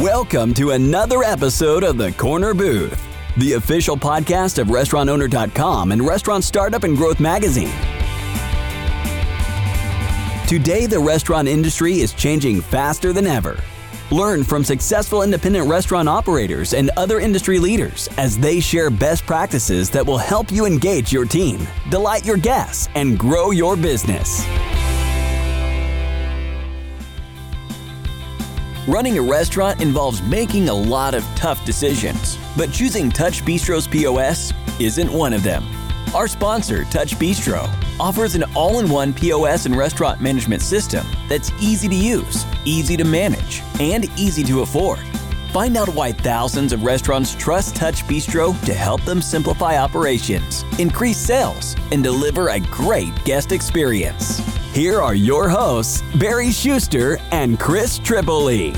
Welcome to another episode of The Corner Booth, the official podcast of RestaurantOwner.com and Restaurant Startup and Growth Magazine. Today, the restaurant industry is changing faster than ever. Learn from successful independent restaurant operators and other industry leaders as they share best practices that will help you engage your team, delight your guests, and grow your business. Running a restaurant involves making a lot of tough decisions, but choosing Touch Bistro's POS isn't one of them. Our sponsor, Touch Bistro, offers an all in one POS and restaurant management system that's easy to use, easy to manage, and easy to afford. Find out why thousands of restaurants trust Touch Bistro to help them simplify operations, increase sales, and deliver a great guest experience. Here are your hosts, Barry Shuster and Chris Tripoli.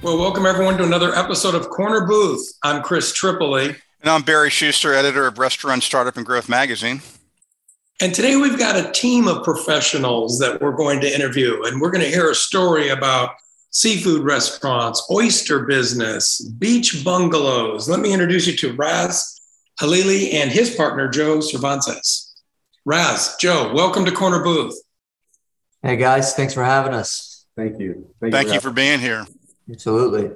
Well, welcome everyone to another episode of Corner Booth. I'm Chris Tripoli. And I'm Barry Shuster, editor of Restaurant Startup and Growth Magazine. And today we've got a team of professionals that we're going to interview, and we're going to hear a story about seafood restaurants, oyster business, beach bungalows. Let me introduce you to Raz Halili and his partner, Joe Cervantes. Raz, Joe, welcome to Corner Booth. Hey guys, thanks for having us. Thank you. Thank, Thank you, you for being here. Absolutely.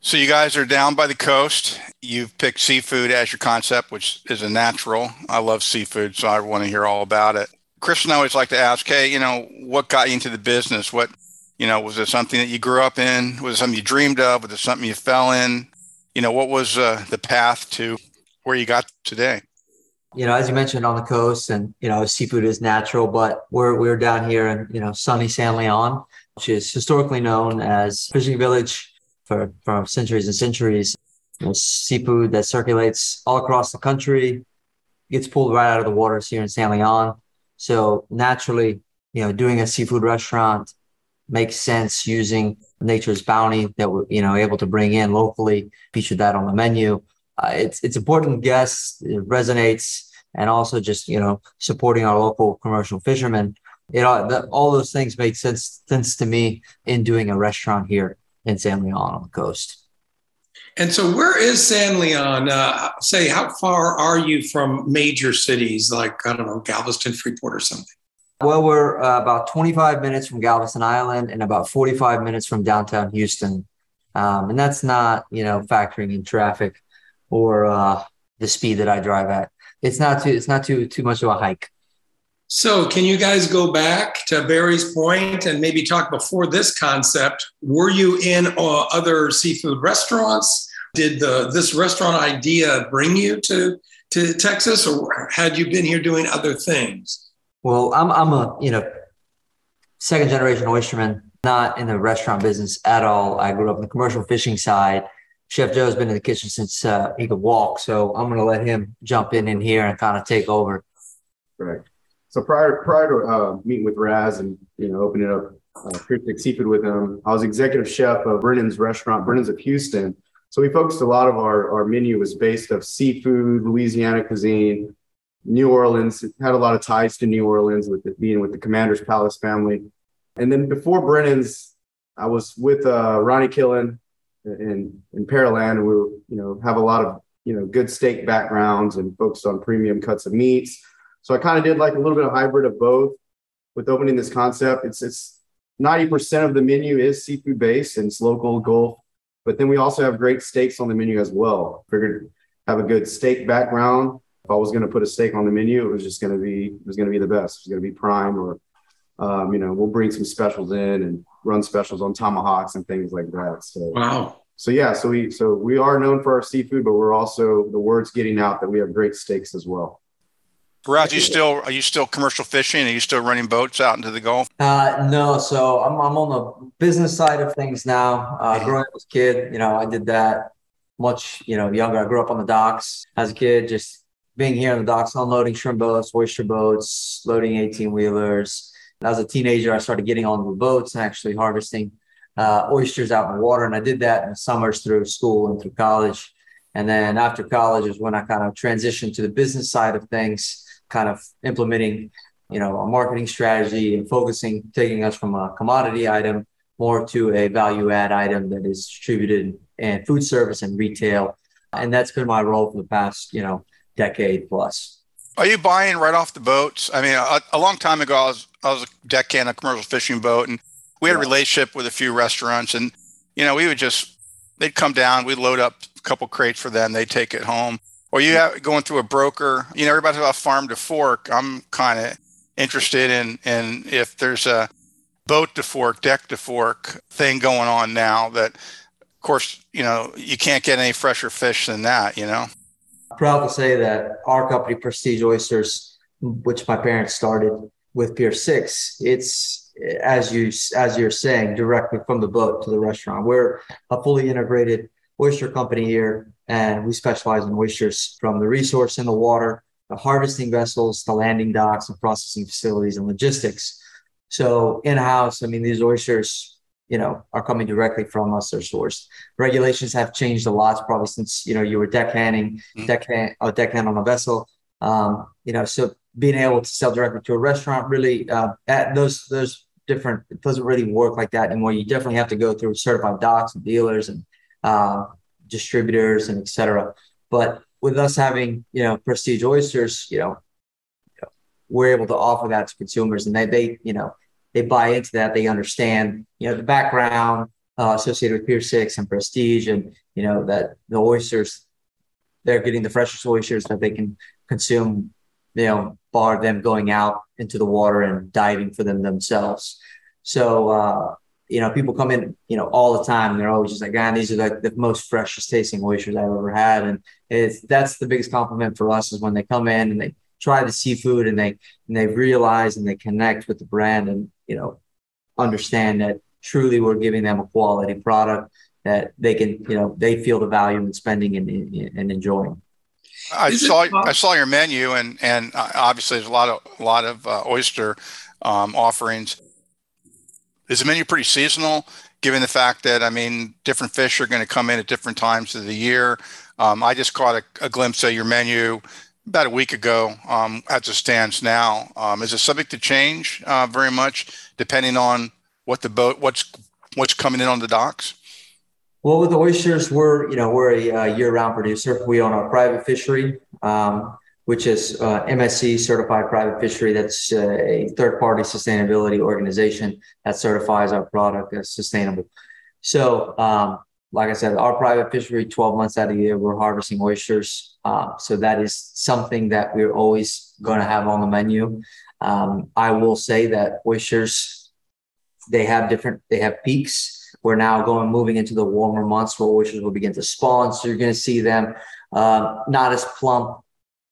So you guys are down by the coast. You've picked seafood as your concept, which is a natural. I love seafood, so I want to hear all about it. Chris and I always like to ask, hey, you know, what got you into the business? What, you know, was it something that you grew up in? Was it something you dreamed of? Was it something you fell in? You know, what was uh, the path to where you got today? You know, as you mentioned on the coast, and you know, seafood is natural, but we're we're down here in you know sunny San Leon, which is historically known as fishing village for, for centuries and centuries. Know, seafood that circulates all across the country gets pulled right out of the waters here in San Leon. So naturally, you know, doing a seafood restaurant makes sense using nature's bounty that we're you know able to bring in locally, feature that on the menu. Uh, it's it's important guests, it resonates, and also just you know supporting our local commercial fishermen. You know, the, all those things make sense sense to me in doing a restaurant here in San Leon on the coast. And so, where is San Leon? Uh, say, how far are you from major cities like, I don't know, Galveston, Freeport, or something? Well, we're uh, about 25 minutes from Galveston Island and about 45 minutes from downtown Houston. Um, and that's not, you know, factoring in traffic or uh, the speed that I drive at. It's not too, it's not too, too much of a hike. So, can you guys go back to Barry's point and maybe talk before this concept? Were you in uh, other seafood restaurants? Did the this restaurant idea bring you to to Texas, or had you been here doing other things? Well, I'm I'm a you know second generation oysterman, not in the restaurant business at all. I grew up in the commercial fishing side. Chef Joe's been in the kitchen since uh, he could walk, so I'm going to let him jump in in here and kind of take over. Right. So prior prior to uh, meeting with Raz and you know opening up uh, Seafood with him, I was executive chef of Brennan's restaurant, Brennan's of Houston. So we focused a lot of our our menu was based of seafood, Louisiana cuisine, New Orleans. It had a lot of ties to New Orleans with it being with the Commander's Palace family. And then before Brennan's, I was with uh, Ronnie Killen in in Pearland, and we you know have a lot of you know good steak backgrounds and focused on premium cuts of meats so I kind of did like a little bit of hybrid of both with opening this concept. It's it's 90% of the menu is seafood based and it's local Gulf, but then we also have great steaks on the menu as well. Figured have a good steak background. If I was going to put a steak on the menu, it was just going to be it was going to be the best. It was going to be prime, or um, you know, we'll bring some specials in and run specials on tomahawks and things like that. So wow. So yeah, so we so we are known for our seafood, but we're also the word's getting out that we have great steaks as well. Raz, you still are you still commercial fishing? Are you still running boats out into the Gulf? Uh, no, so I'm I'm on the business side of things now. Uh, growing up as a kid, you know, I did that much, you know, younger. I grew up on the docks as a kid, just being here on the docks, unloading shrimp boats, oyster boats, loading 18 wheelers. As a teenager, I started getting on the boats and actually harvesting uh, oysters out in the water. And I did that in the summers through school and through college. And then after college is when I kind of transitioned to the business side of things kind of implementing, you know, a marketing strategy and focusing, taking us from a commodity item more to a value add item that is distributed in food service and retail. And that's been my role for the past, you know, decade plus. Are you buying right off the boats? I mean, a, a long time ago, I was, I was a deckhand on a commercial fishing boat, and we had a relationship with a few restaurants, and you know, we would just they'd come down, we'd load up a couple crates for them, they'd take it home. Or you have going through a broker. You know, everybody's about farm to fork. I'm kind of interested in in if there's a boat to fork, deck to fork thing going on now that of course, you know, you can't get any fresher fish than that, you know. I'm proud to say that our company, Prestige Oysters, which my parents started with Pier Six, it's as you as you're saying, directly from the boat to the restaurant. We're a fully integrated oyster company here, and we specialize in oysters from the resource in the water, the harvesting vessels, the landing docks, and processing facilities and logistics. So in house, I mean, these oysters, you know, are coming directly from us. They're sourced. Regulations have changed a lot, probably since you know you were deckhanding, mm-hmm. deckhand, a deckhand on a vessel. Um, you know, so being able to sell directly to a restaurant really uh, at those those different it doesn't really work like that anymore. You definitely have to go through certified docks and dealers and uh, distributors and etc. But with us having you know prestige oysters, you know, we're able to offer that to consumers, and they they you know they buy into that. They understand you know the background uh, associated with Pier Six and Prestige, and you know that the oysters they're getting the freshest oysters that they can consume. You know, bar them going out into the water and diving for them themselves. So uh, you know, people come in, you know, all the time. And they're always just like, "God, these are like the most freshest tasting oysters I've ever had." And it's that's the biggest compliment for us is when they come in and they try the seafood and they and they realize and they connect with the brand and you know understand that truly we're giving them a quality product that they can you know they feel the value in spending and, and enjoying. I saw I saw your menu and and uh, obviously there's a lot of a lot of uh, oyster um, offerings is the menu pretty seasonal, given the fact that I mean different fish are going to come in at different times of the year? Um, I just caught a, a, glimpse of your menu about a week ago um, as it stands now. Um, is it subject to change uh, very much depending on what the boat what's what's coming in on the docks? Well, with the oysters, we're you know we're a, a year-round producer. We own a private fishery. Um, which is uh, MSC certified private fishery. That's uh, a third party sustainability organization that certifies our product as sustainable. So, um, like I said, our private fishery, 12 months out of the year, we're harvesting oysters. Uh, so that is something that we're always going to have on the menu. Um, I will say that oysters, they have different, they have peaks. We're now going moving into the warmer months where oysters will begin to spawn. So you're going to see them uh, not as plump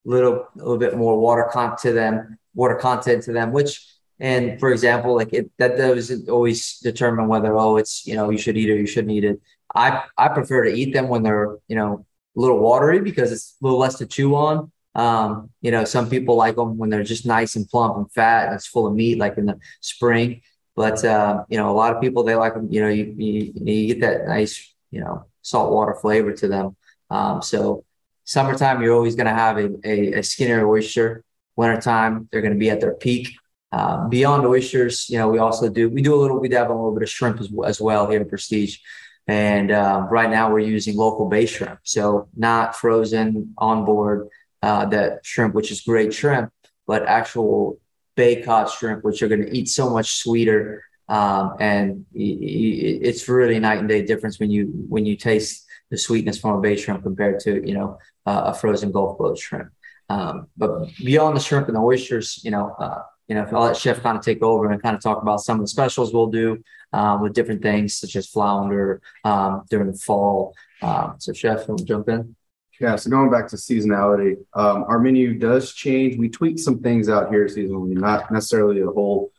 little a little bit more water content to them, water content to them, which and for example, like it that doesn't always determine whether oh it's you know you should eat it or you shouldn't eat it. I I prefer to eat them when they're you know a little watery because it's a little less to chew on. Um, you know, some people like them when they're just nice and plump and fat and it's full of meat, like in the spring. But uh, you know, a lot of people they like them. You know, you you, you get that nice you know saltwater flavor to them. Um, so Summertime, you're always going to have a, a, a skinnier oyster. Wintertime, they're going to be at their peak. Uh, beyond oysters, you know, we also do we do a little we have a little bit of shrimp as, as well here at Prestige, and uh, right now we're using local bay shrimp, so not frozen on board uh, that shrimp, which is great shrimp, but actual bay cod shrimp, which are going to eat so much sweeter, um, and it's really night and day difference when you when you taste the sweetness from a bay shrimp compared to you know uh, a frozen Gulf boat shrimp. Um, but beyond the shrimp and the oysters, you know, uh, you know, if I'll let Chef kind of take over and kind of talk about some of the specials we'll do um, with different things such as flounder um, during the fall. Um, so, Chef, you jump in? Yeah, so going back to seasonality, um, our menu does change. We tweak some things out here seasonally, not necessarily a whole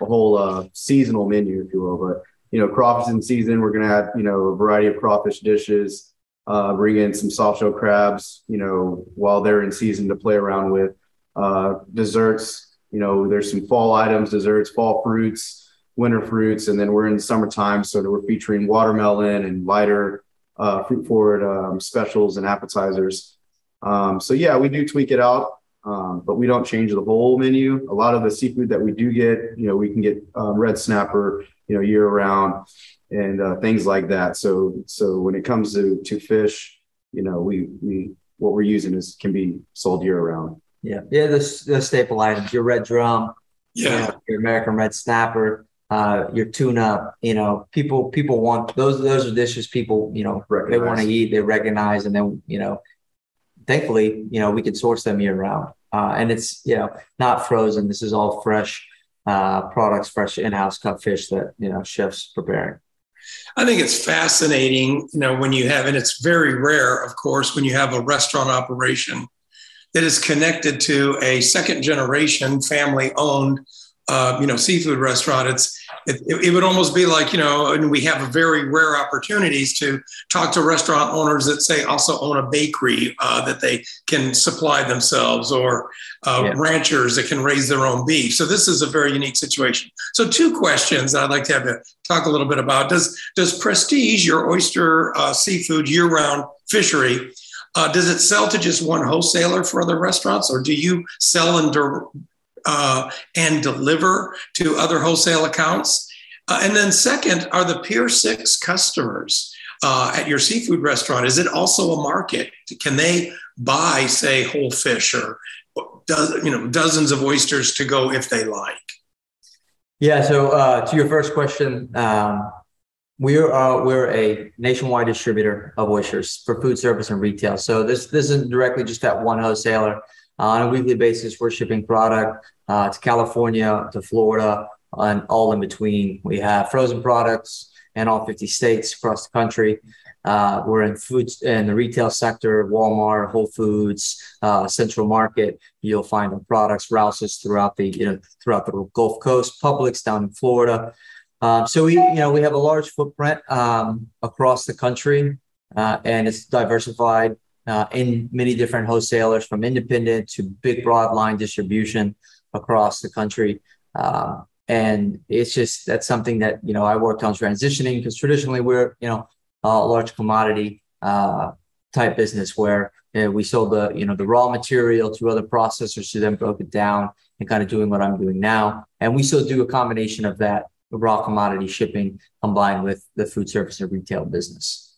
a whole uh, seasonal menu, if you will. But you know, crawfish in season, we're gonna add you know a variety of crawfish dishes uh, bring in some soft shell crabs, you know, while they're in season to play around with. Uh, desserts, you know, there's some fall items, desserts, fall fruits, winter fruits, and then we're in summertime, so we're featuring watermelon and lighter uh, fruit forward um, specials and appetizers. Um, so yeah, we do tweak it out. um, but we don't change the whole menu. A lot of the seafood that we do get, you know, we can get um, red snapper, you know, year round and uh, things like that. So, so when it comes to to fish, you know, we we what we're using is can be sold year round. Yeah, yeah, the, the staple items, your red drum, Yeah. you know, your American red snapper, uh, your tuna. You know, people people want those. Those are dishes people you know they want to eat. They recognize, and then you know, thankfully, you know, we can source them year round, uh, and it's you know not frozen. This is all fresh uh, products, fresh in-house cut fish that you know chefs preparing. I think it's fascinating, you know, when you have, and it's very rare, of course, when you have a restaurant operation that is connected to a second generation family owned, uh, you know, seafood restaurant. It's, it, it would almost be like, you know, and we have very rare opportunities to talk to restaurant owners that say also own a bakery uh, that they can supply themselves or uh, Yeah. ranchers that can raise their own beef. So this is a very unique situation. So two questions that I'd like to have you talk a little bit about. Does does Prestige, your oyster uh, seafood year-round fishery, uh, does it sell to just one wholesaler for other restaurants, or do you sell and uh, and deliver to other wholesale accounts? Uh, and then second, are the Pier Six customers uh, at your seafood restaurant? Is it also a market? Can they buy, say, whole fish or you know dozens of oysters to go if they like? Yeah. So uh, to your first question, um, we're uh, we're a nationwide distributor of oysters for food service and retail. So this this isn't directly just at one wholesaler. Uh, on a weekly basis, we're shipping product uh, to California, to Florida, and all in between. We have frozen products in all 50 states across the country. Uh, we're in food in the retail sector, Walmart, Whole Foods, uh, Central Market. You'll find our products, Rouse's throughout the you know throughout the Gulf Coast, Publix down in Florida. Um, so we you know we have a large footprint um, across the country, uh, and it's diversified in many different wholesalers, from independent to big broad line distribution across the country. Uh, and it's just that's something that you know I worked on transitioning because traditionally we're you know a large commodity uh, type business where uh, we sold the you know the raw material to other processors who then broke it down and kind of doing what I'm doing now. And we still do a combination of that raw commodity shipping combined with the food service and retail business.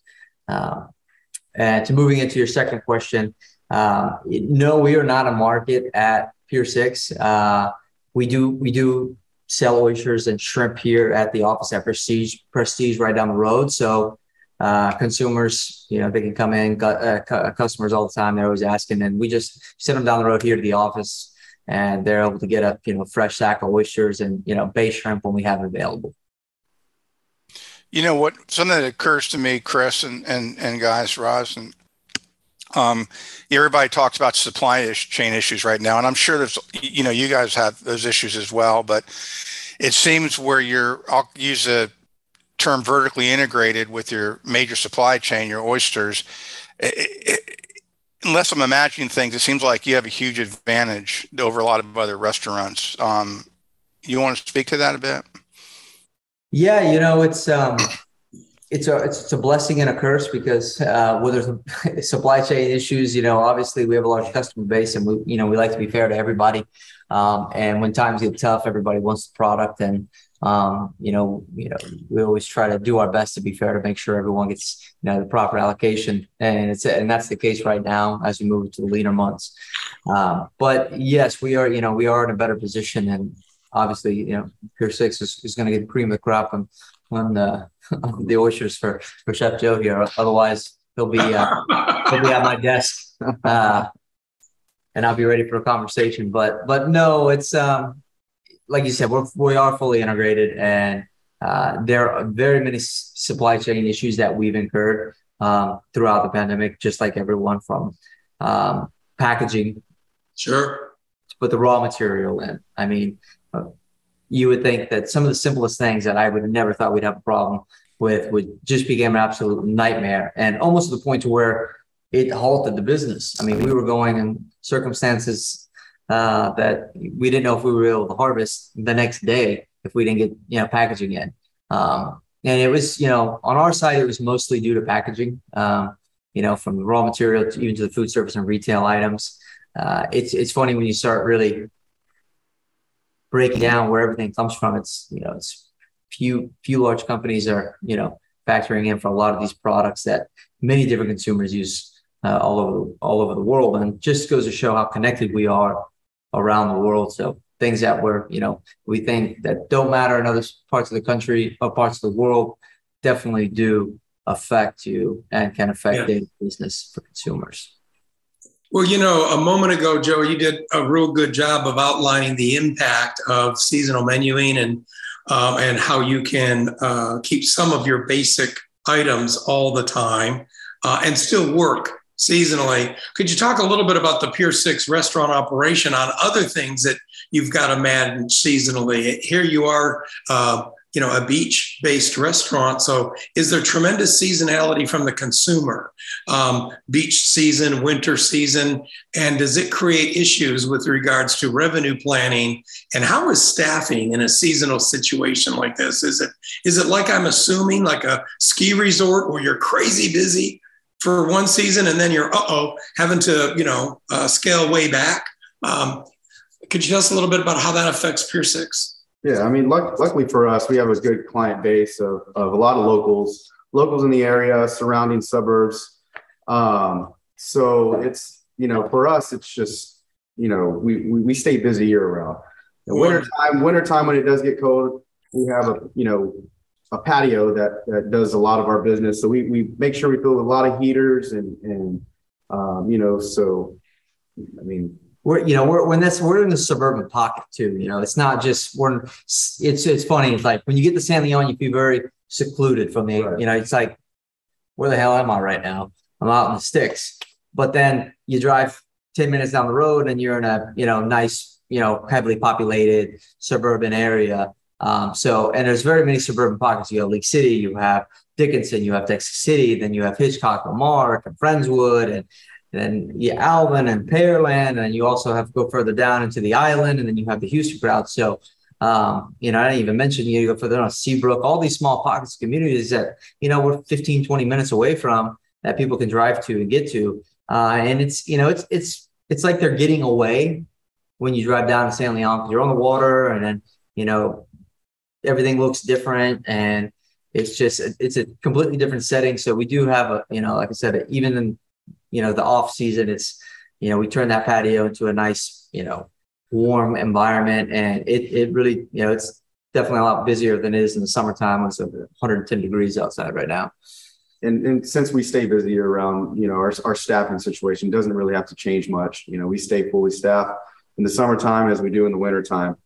Uh, to moving into your second question, uh, no, we are not a market at Pier Six. Uh, we do we do sell oysters and shrimp here at the office at Prestige Prestige right down the road. So uh, consumers, you know, they can come in, uh, customers all the time. They're always asking, and we just send them down the road here to the office, and they're able to get a you know fresh sack of oysters and you know bay shrimp when we have it available. You know what? Something that occurs to me, Chris, and and and guys, Raz, and um, everybody talks about supply chain issues right now, and I'm sure there's, you know, you guys have those issues as well. But it seems where you're, I'll use a term vertically integrated with your major supply chain, your oysters. It, it, unless I'm imagining things, it seems like you have a huge advantage over a lot of other restaurants. Um, you want to speak to that a bit? Yeah, you know, it's um, it's a it's, it's a blessing and a curse because uh, where there's supply chain issues, you know, obviously we have a large customer base, and we you know we like to be fair to everybody. Um, and when times get tough, everybody wants the product, and um, you know, you know, we always try to do our best to be fair to make sure everyone gets you know the proper allocation, and it's and that's the case right now as we move to the leaner months. Um, but yes, we are you know we are in a better position, and obviously you know Pier Six is, is going to get cream of the crop on on the the oysters for for Chef Joe here. Otherwise, he'll be uh, he'll be at my desk, uh, and I'll be ready for a conversation. But but no, it's um like you said, we're we are fully integrated, and uh, there are very many s- supply chain issues that we've incurred um, throughout the pandemic, just like everyone from um, packaging Sure. to put the raw material in. I mean, you would think that some of the simplest things that I would have never thought we'd have a problem with would just become an absolute nightmare, and almost to the point to where it halted the business. I mean, we were going in circumstances uh, that we didn't know if we were able to harvest the next day if we didn't get you know packaging in. Um, and it was you know on our side it was mostly due to packaging. Um, you know, from the raw material to even to the food service and retail items. uh, it's it's funny when you start really breaking down where everything comes from. It's you know it's few few large companies are you know factoring in for a lot of these products that many different consumers use uh, all over all over the world, and just goes to show how connected we are around the world. So things that we're you know we think that don't matter in other parts of the country or parts of the world definitely do affect you and can affect yeah. daily business for consumers. Well, you know, a moment ago, Joe, you did a real good job of outlining the impact of seasonal menuing and um, and how you can uh, keep some of your basic items all the time uh, and still work seasonally. Could you talk a little bit about the Pier Six restaurant operation on other things that you've got to manage seasonally? Here you are. You know a beach based restaurant. So is there tremendous seasonality from the consumer? Um, beach season winter season and does it create issues with regards to revenue planning? And how is staffing in a seasonal situation like this? Is it is it like i'm assuming like a ski resort where you're crazy busy for one season and then you're uh-oh having to you know uh, scale way back? Um, could you tell us a little bit about how that affects pier six yeah, I mean, luck, luckily for us, we have a good client base of, of a lot of locals, locals in the area, surrounding suburbs. Um, so it's you know, for us, it's just you know, we we, we stay busy year round. Winter time, winter time when it does get cold, we have a you know a patio that, that does a lot of our business. So we we make sure we fill a lot of heaters and and um, you know, so I mean, we're you know we're when this we're in the suburban pocket too. You know, it's not just we're it's it's funny. It's like when you get to San Leon, you feel very secluded from the right. you know. It's like where the hell am I right now? I'm out in the sticks. But then you drive ten minutes down the road and you're in a you know nice you know heavily populated suburban area. Um, so and there's very many suburban pockets. You have League City, you have Dickinson, you have Texas City, then you have Hitchcock, Mark, and Friendswood, and then yeah, Alvin and Pearland, and you also have to go further down into the island, and then you have the Houston crowd. So, um, you know, I didn't even mention you go further on Seabrook, all these small pockets of communities that, you know, we're 15, 20 minutes away from that people can drive to and get to. Uh, and it's, you know, it's, it's, it's like they're getting away when you drive down to San Leon you're on the water and then, you know, everything looks different and it's just, it's a completely different setting. So we do have a, you know, like I said, even in, you know, the off season, it's, you know, we turn that patio into a nice, you know, warm environment. And it, it really, you know, it's definitely a lot busier than it is in the summertime when it's 110 degrees outside right now. And, and since we stay busy year round, you know, our, our staffing situation doesn't really have to change much. You know, we stay fully staffed in the summertime as we do in the wintertime.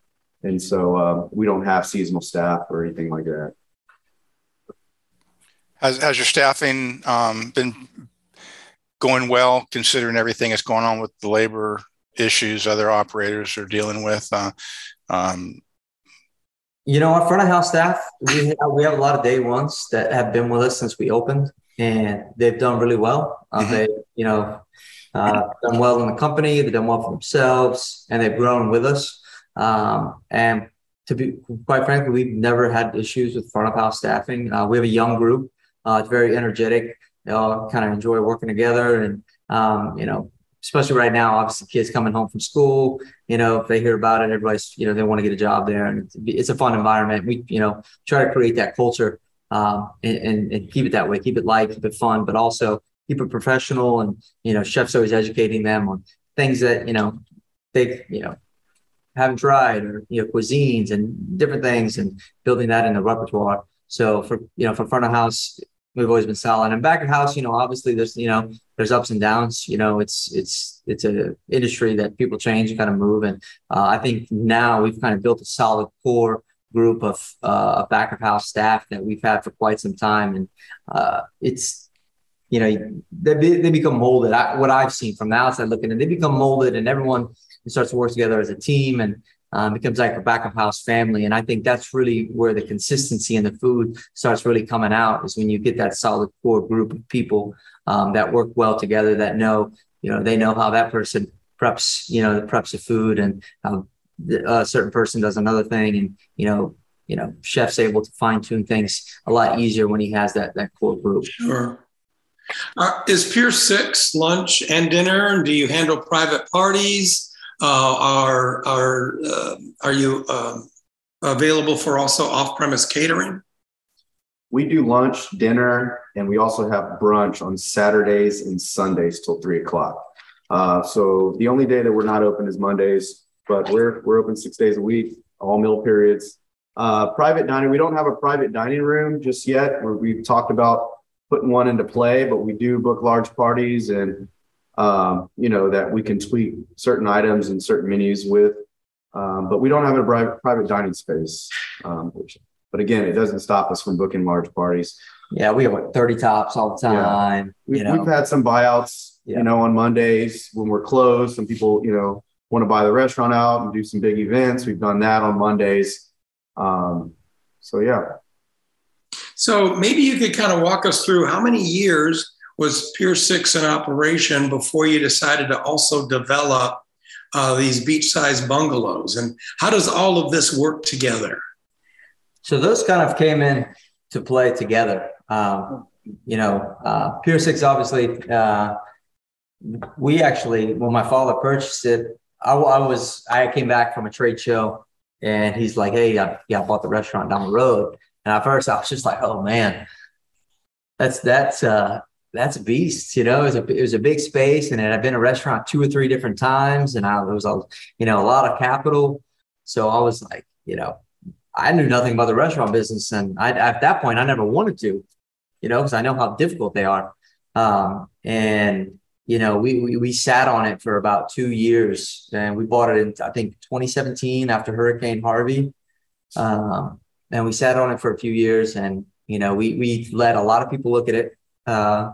And so uh, we don't have seasonal staff or anything like that. Has, has your staffing um, been going well considering everything that's going on with the labor issues other operators are dealing with? Uh, um, you know, our front of house staff, we have, we have a lot of day ones that have been with us since we opened, and they've done really well. Uh, mm-hmm. They, you know, uh, done well in the company, they've done well for themselves, and they've grown with us. Um, and to be quite frankly, we've never had issues with front of house staffing. Uh, we have a young group. Uh, it's very energetic they all kind of enjoy working together and um, you know especially right now obviously kids coming home from school you know if they hear about it everybody's you know they want to get a job there and it's, a fun environment. We you know try to create that culture um, and, and, and, keep it that way keep it light keep it fun but also keep it professional and you know chefs always educating them on things that you know they you know haven't tried or you know cuisines and different things and building that in the repertoire. So for you know for front of house we've always been solid. And back of house, you know, obviously there's you know there's ups and downs. You know, it's it's it's a industry that people change and kind of move. And uh, I think now we've kind of built a solid core group of uh, back of house staff that we've had for quite some time, and uh, it's you know they, they become molded. I, what I've seen from the outside looking, and they become molded, and everyone starts to work together as a team and um, becomes like a back of house family. And I think that's really where the consistency in the food starts really coming out is when you get that solid core group of people um, that work well together, that know, you know, they know how that person preps, you know, preps the food and how a certain person does another thing. And, you know, you know, chef's able to fine tune things a lot easier when he has that, that core group. Sure. Uh, is Pier Six lunch and dinner? And do you handle private parties? Uh, are are uh, are you um, available for also off-premise catering? We do lunch, dinner, and we also have brunch on Saturdays and Sundays till three o'clock. Uh, so the only day that we're not open is Mondays, but we're we're open six days a week, all meal periods. Uh, private dining, we don't have a private dining room just yet. We've talked about putting one into play, but we do book large parties and um, you know that we can tweak certain items and certain menus with. Um, but we don't have a private private dining space. Um, but again, it doesn't stop us from booking large parties. Yeah, we have like 30 tops all the time. Yeah. We, you know. We've had some buyouts, yeah. you know, on Mondays when we're closed. Some people, you know, want to buy the restaurant out and do some big events. We've done that on Mondays. Um, so yeah. So maybe you could kind of walk us through how many years was Pier Six in operation before you decided to also develop uh, these beach-sized bungalows, and how does all of this work together? So those kind of came in to play together. Um, you know, uh, Pier Six obviously. Uh, we actually, when my father purchased it, I, I, was I came back from a trade show, and he's like, "Hey, I, yeah, I bought the restaurant down the road." And at first, I was just like, "Oh man, that's that's uh, that's a beast." You know, it was a it was a big space, and it had been a restaurant two or three different times, and I, was a you know a lot of capital. So I was like, you know, I knew nothing about the restaurant business, and I, at that point, I never wanted to, you know, because I know how difficult they are. Um, and you know, we, we we sat on it for about two years, and we bought it in I think 2017 after Hurricane Harvey, um, and we sat on it for a few years, and you know, we we let a lot of people look at it, uh,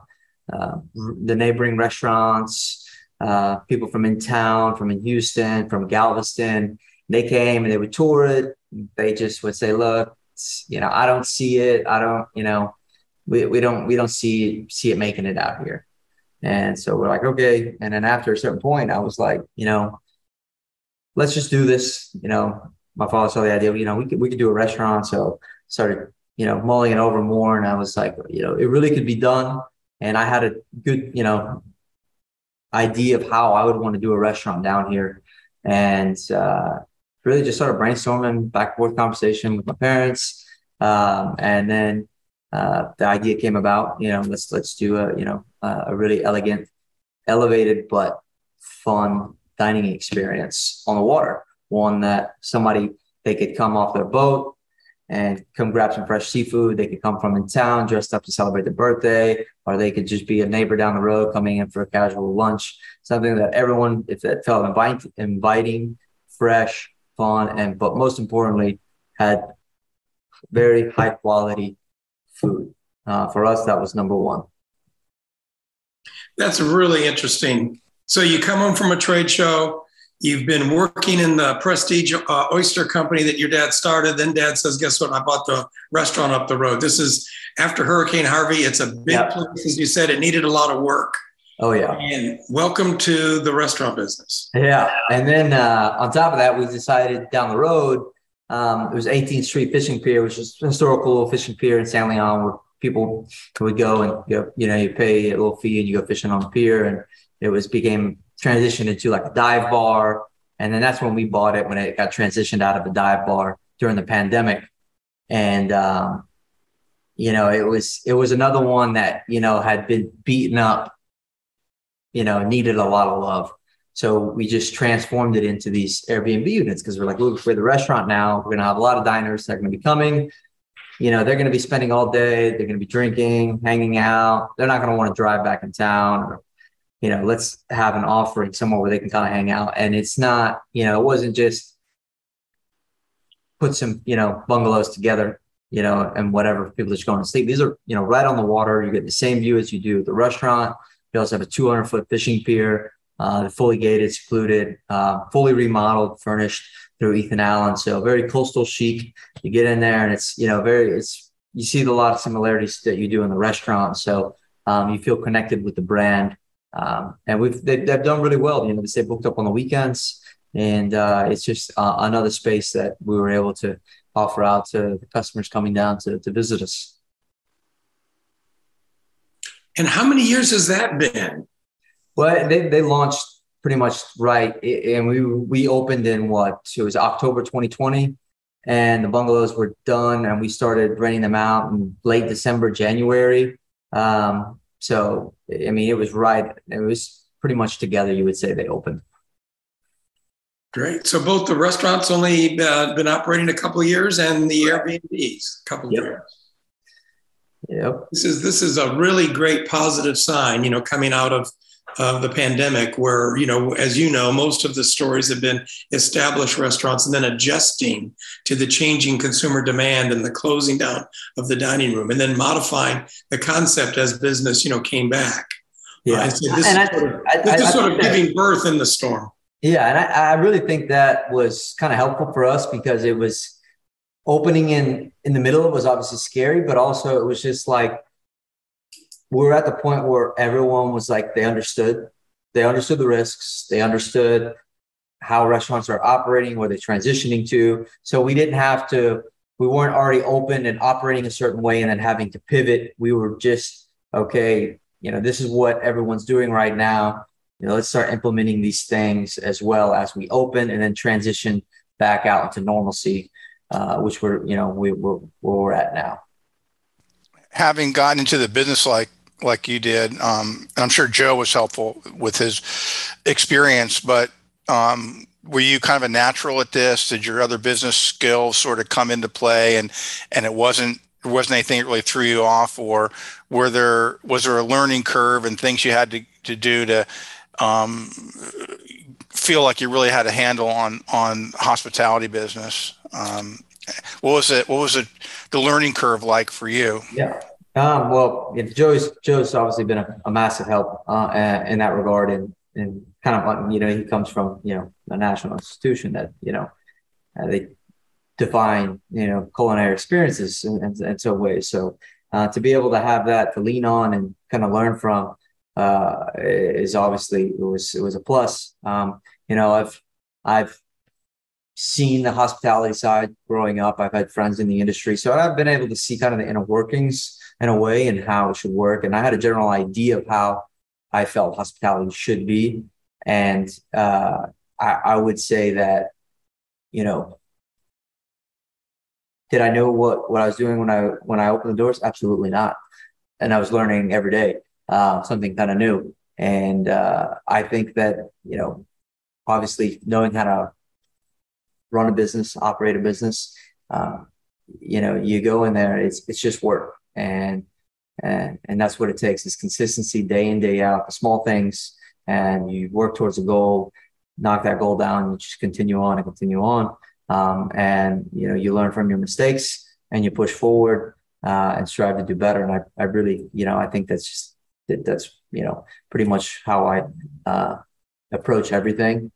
uh, the neighboring restaurants, uh, people from in town, from in Houston, from Galveston, they came and they would tour it they just would say, look, you know, I don't see it. I don't, you know, we, we don't, we don't see, see it making it out here. And so we're like, okay. And then after a certain point, I was like, you know, let's just do this. You know, my father saw the idea, you know, we could, we could do a restaurant. So started, you know, mulling it over more. And I was like, you know, it really could be done. And I had a good, you know, idea of how I would want to do a restaurant down here. And, uh, really just started brainstorming back and forth conversation with my parents. Um, and then uh, the idea came about, you know, let's, let's do a, you know, a really elegant, elevated, but fun dining experience on the water. One that somebody, they could come off their boat and come grab some fresh seafood. They could come from in town dressed up to celebrate their birthday, or they could just be a neighbor down the road coming in for a casual lunch. Something that everyone, if it felt invite, inviting, fresh, fun, and but most importantly, had very high quality food. Uh, for us, that was number one. That's really interesting. So you come home from a trade show. You've been working in the Prestige uh, Oyster Company that your dad started. Then dad says, "Guess what? I bought the restaurant up the road." This is after Hurricane Harvey. It's a big yep. place, as you said. It needed a lot of work. Oh yeah. And welcome to the restaurant business. Yeah. And then uh, on top of that, we decided down the road, um, it was 18th Street Fishing Pier, which is a historical fishing pier in San Leon where people would go and you know, you pay a little fee and you go fishing on the pier. And it was became transitioned into like a dive bar. And then that's when we bought it when it got transitioned out of a dive bar during the pandemic. And um, you know, it was it was another one that, you know, had been beaten up you know, needed a lot of love. So we just transformed it into these Airbnb units because we're like, look, we're the restaurant now. We're going to have a lot of diners that are going to be coming. You know, they're going to be spending all day. They're going to be drinking, hanging out. They're not going to want to drive back in town or, you know, let's have an offering somewhere where they can kind of hang out. And it's not, you know, it wasn't just put some, you know, bungalows together, you know, and whatever people just going to sleep. These are, you know, right on the water. You get the same view as you do at the restaurant we also have a 200 foot fishing pier, uh, fully gated, secluded, uh, fully remodeled, furnished through Ethan Allen. So very coastal chic. You get in there and it's, you know, very, it's, you see a lot of similarities that you do in the restaurant. So um, you feel connected with the brand. Um, and we've, they, have done really well. You know, they booked up on the weekends and uh, it's just uh, another space that we were able to offer out to the customers coming down to, to visit us. And how many years has that been? Well, they, they launched pretty much right. And we, we opened in what? It was October 2020 and the bungalows were done and we started renting them out in late December, January. Um, so, I mean, it was right. It was pretty much together, you would say they opened. Great. So both the restaurants only uh, been operating a couple of years and the Airbnbs a couple of Yep. years. Yep. This is this is a really great positive sign, you know, coming out of of the pandemic, where you know, as you know, most of the stories have been established restaurants and then adjusting to the changing consumer demand and the closing down of the dining room, and then modifying the concept as business, you know, came back. Yeah. Uh, so this And I- sort of, I- this I- is I sort think of that- giving birth in the storm. Yeah, and I, I really think that was kind of helpful for us because it was opening in in the middle. It was obviously scary, but also it was just like we were at the point where everyone was like they understood, they understood the risks, they understood how restaurants are operating, where they're transitioning to. So we didn't have to. We weren't already open and operating a certain way, and then having to pivot. We were just okay. You know, this is what everyone's doing right now you know, let's start implementing these things as well as we open and then transition back out into normalcy, uh, which we're, you know, we, we're, where we're at now. having gotten into the business like like you did, um, and I'm sure Joe was helpful with his experience, but um, were you kind of a natural at this? Did your other business skills sort of come into play, and and it wasn't there wasn't anything that really threw you off, or were there was there a learning curve and things you had to to do to um, feel like you really had a handle on on hospitality business? Um, what was it? What was it? The learning curve like for you? Yeah. Um, well, Joe's Joe's obviously been a, a massive help uh, uh, in that regard, and and kind of like you know he comes from you know a national institution that you know uh, they define you know culinary experiences in, in, in so ways. So uh, to be able to have that to lean on and kind of learn from uh, is obviously it was it was a plus. Um, you know, I've I've seen the hospitality side growing up. I've had friends in the industry, so I've been able to see kind of the inner workings in a way and how it should work. And I had a general idea of how I felt hospitality should be. And uh, I, I would say that, you know, did I know what what I was doing when I when I opened the doors? Absolutely not. And I was learning every day uh, something kind of new. And uh, I think that you know, obviously knowing how to run a business, operate a business, uh, you know, you go in there, it's it's just work, and and and that's what it takes is consistency, day in day out, the small things, and you work towards a goal, knock that goal down, you just continue on and continue on, um, and you know, you learn from your mistakes and you push forward uh, and strive to do better. And I I really, you know, I think that's just that, that's you know pretty much how I uh, approach everything,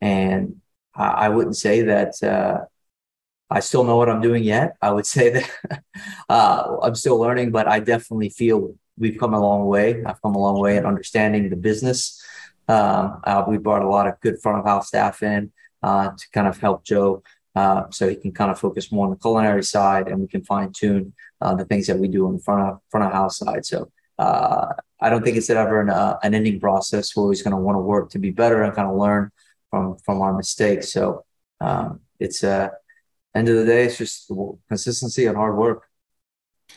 and I, I wouldn't say that. I still know what I'm doing yet. I would say that uh, I'm still learning, but I definitely feel we've come a long way. I've come a long way in understanding the business. Um, uh, we brought a lot of good front of house staff in uh, to kind of help Joe uh, so he can kind of focus more on the culinary side and we can fine tune uh, the things that we do on the front of front of house side. So uh, I don't think it's ever an, an ending process. We're always going to want to work to be better and kind of learn from from our mistakes. So um, it's a end of the day, it's just consistency and hard work.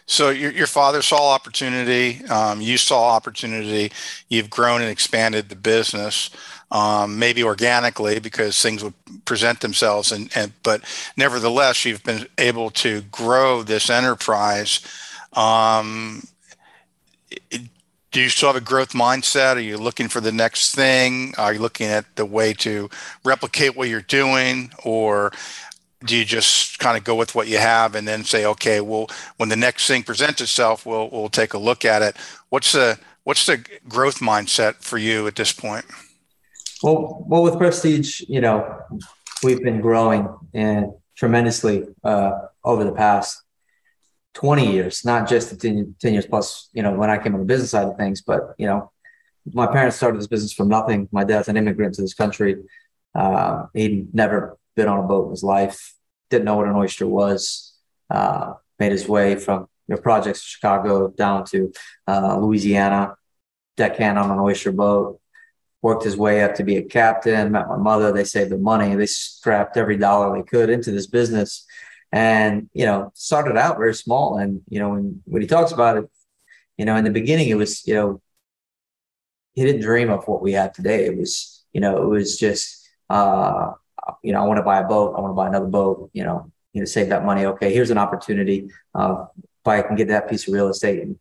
So your, your father saw opportunity, um, you saw opportunity, you've grown and expanded the business, um, maybe organically because things would present themselves, and, and but nevertheless, you've been able to grow this enterprise. Um, it, do you still have a growth mindset? Are you looking for the next thing? Are you looking at the way to replicate what you're doing, or do you just kind of go with what you have and then say, okay, well, when the next thing presents itself, we'll we'll take a look at it. What's the what's the growth mindset for you at this point? Well, well, with Prestige, you know, we've been growing and tremendously uh, over the past 20 years, not just the 10, 10 years plus, you know, when I came on the business side of things, but, you know, my parents started this business from nothing. My dad's an immigrant to this country. Uh, he'd never been on a boat in his life, didn't know what an oyster was, uh, made his way from know projects Chicago down to uh, Louisiana, deckhand on an oyster boat. Worked his way up to be a captain. Met my mother. They saved the money. They strapped every dollar they could into this business, and you know started out very small. And you know when when he talks about it, you know in the beginning it was you know he didn't dream of what we have today. It was you know it was just uh, you know I want to buy a boat. I want to buy another boat. You know you know save that money. Okay, here's an opportunity. Uh, if I can get that piece of real estate and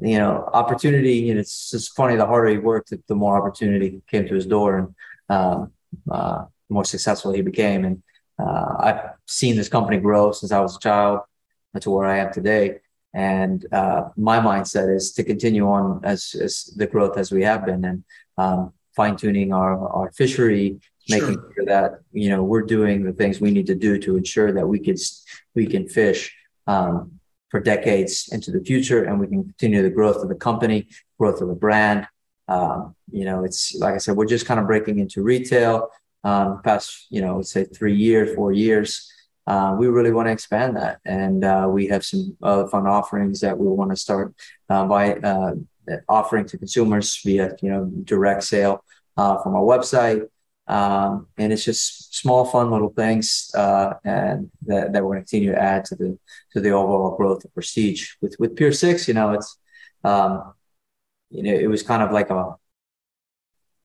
you know, opportunity, you know, it's just funny. The harder he worked, the more opportunity came to his door and um, uh, the more successful he became. And uh, I've seen this company grow since I was a child to where I am today. And uh, my mindset is to continue on as, as the growth as we have been and um, fine tuning our, our fishery, making sure. sure that, you know, we're doing the things we need to do to ensure that we can, we can fish um, for decades into the future, and we can continue the growth of the company, growth of the brand. Um, you know, it's like I said, we're just kind of breaking into retail. Um, past, you know, say three years, four years. Uh, we really want to expand that, and uh, we have some other fun offerings that we want to start uh, by uh, offering to consumers via, you know, direct sale uh, from our website. Um, and it's just small, fun little things, uh, and that, that we're going to continue to add to the to the overall growth of prestige. With with Pier Six, you know, it's um, you know, it was kind of like a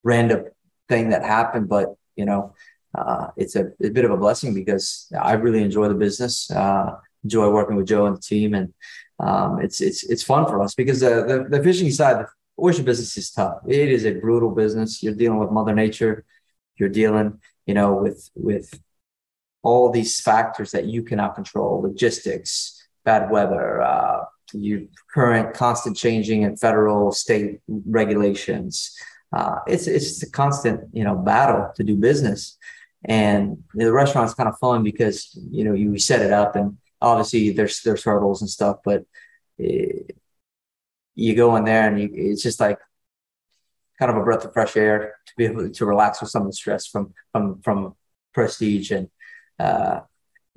random thing that happened, but you know, uh, it's a, a, bit of a blessing because I really enjoy the business, uh, enjoy working with Joe and the team, and um, it's it's it's fun for us because the, the the fishing side, the oyster business is tough. It is a brutal business. You're dealing with Mother Nature you're dealing, you know, with with all these factors that you cannot control, logistics, bad weather, uh, you current constant changing in federal state regulations. Uh, it's it's a constant you know battle to do business, and the restaurant's kind of fun because you know you set it up and obviously there's there's hurdles and stuff, but it, you go in there and you, it's just like kind of a breath of fresh air to be able to relax with some of the stress from from from prestige. And uh,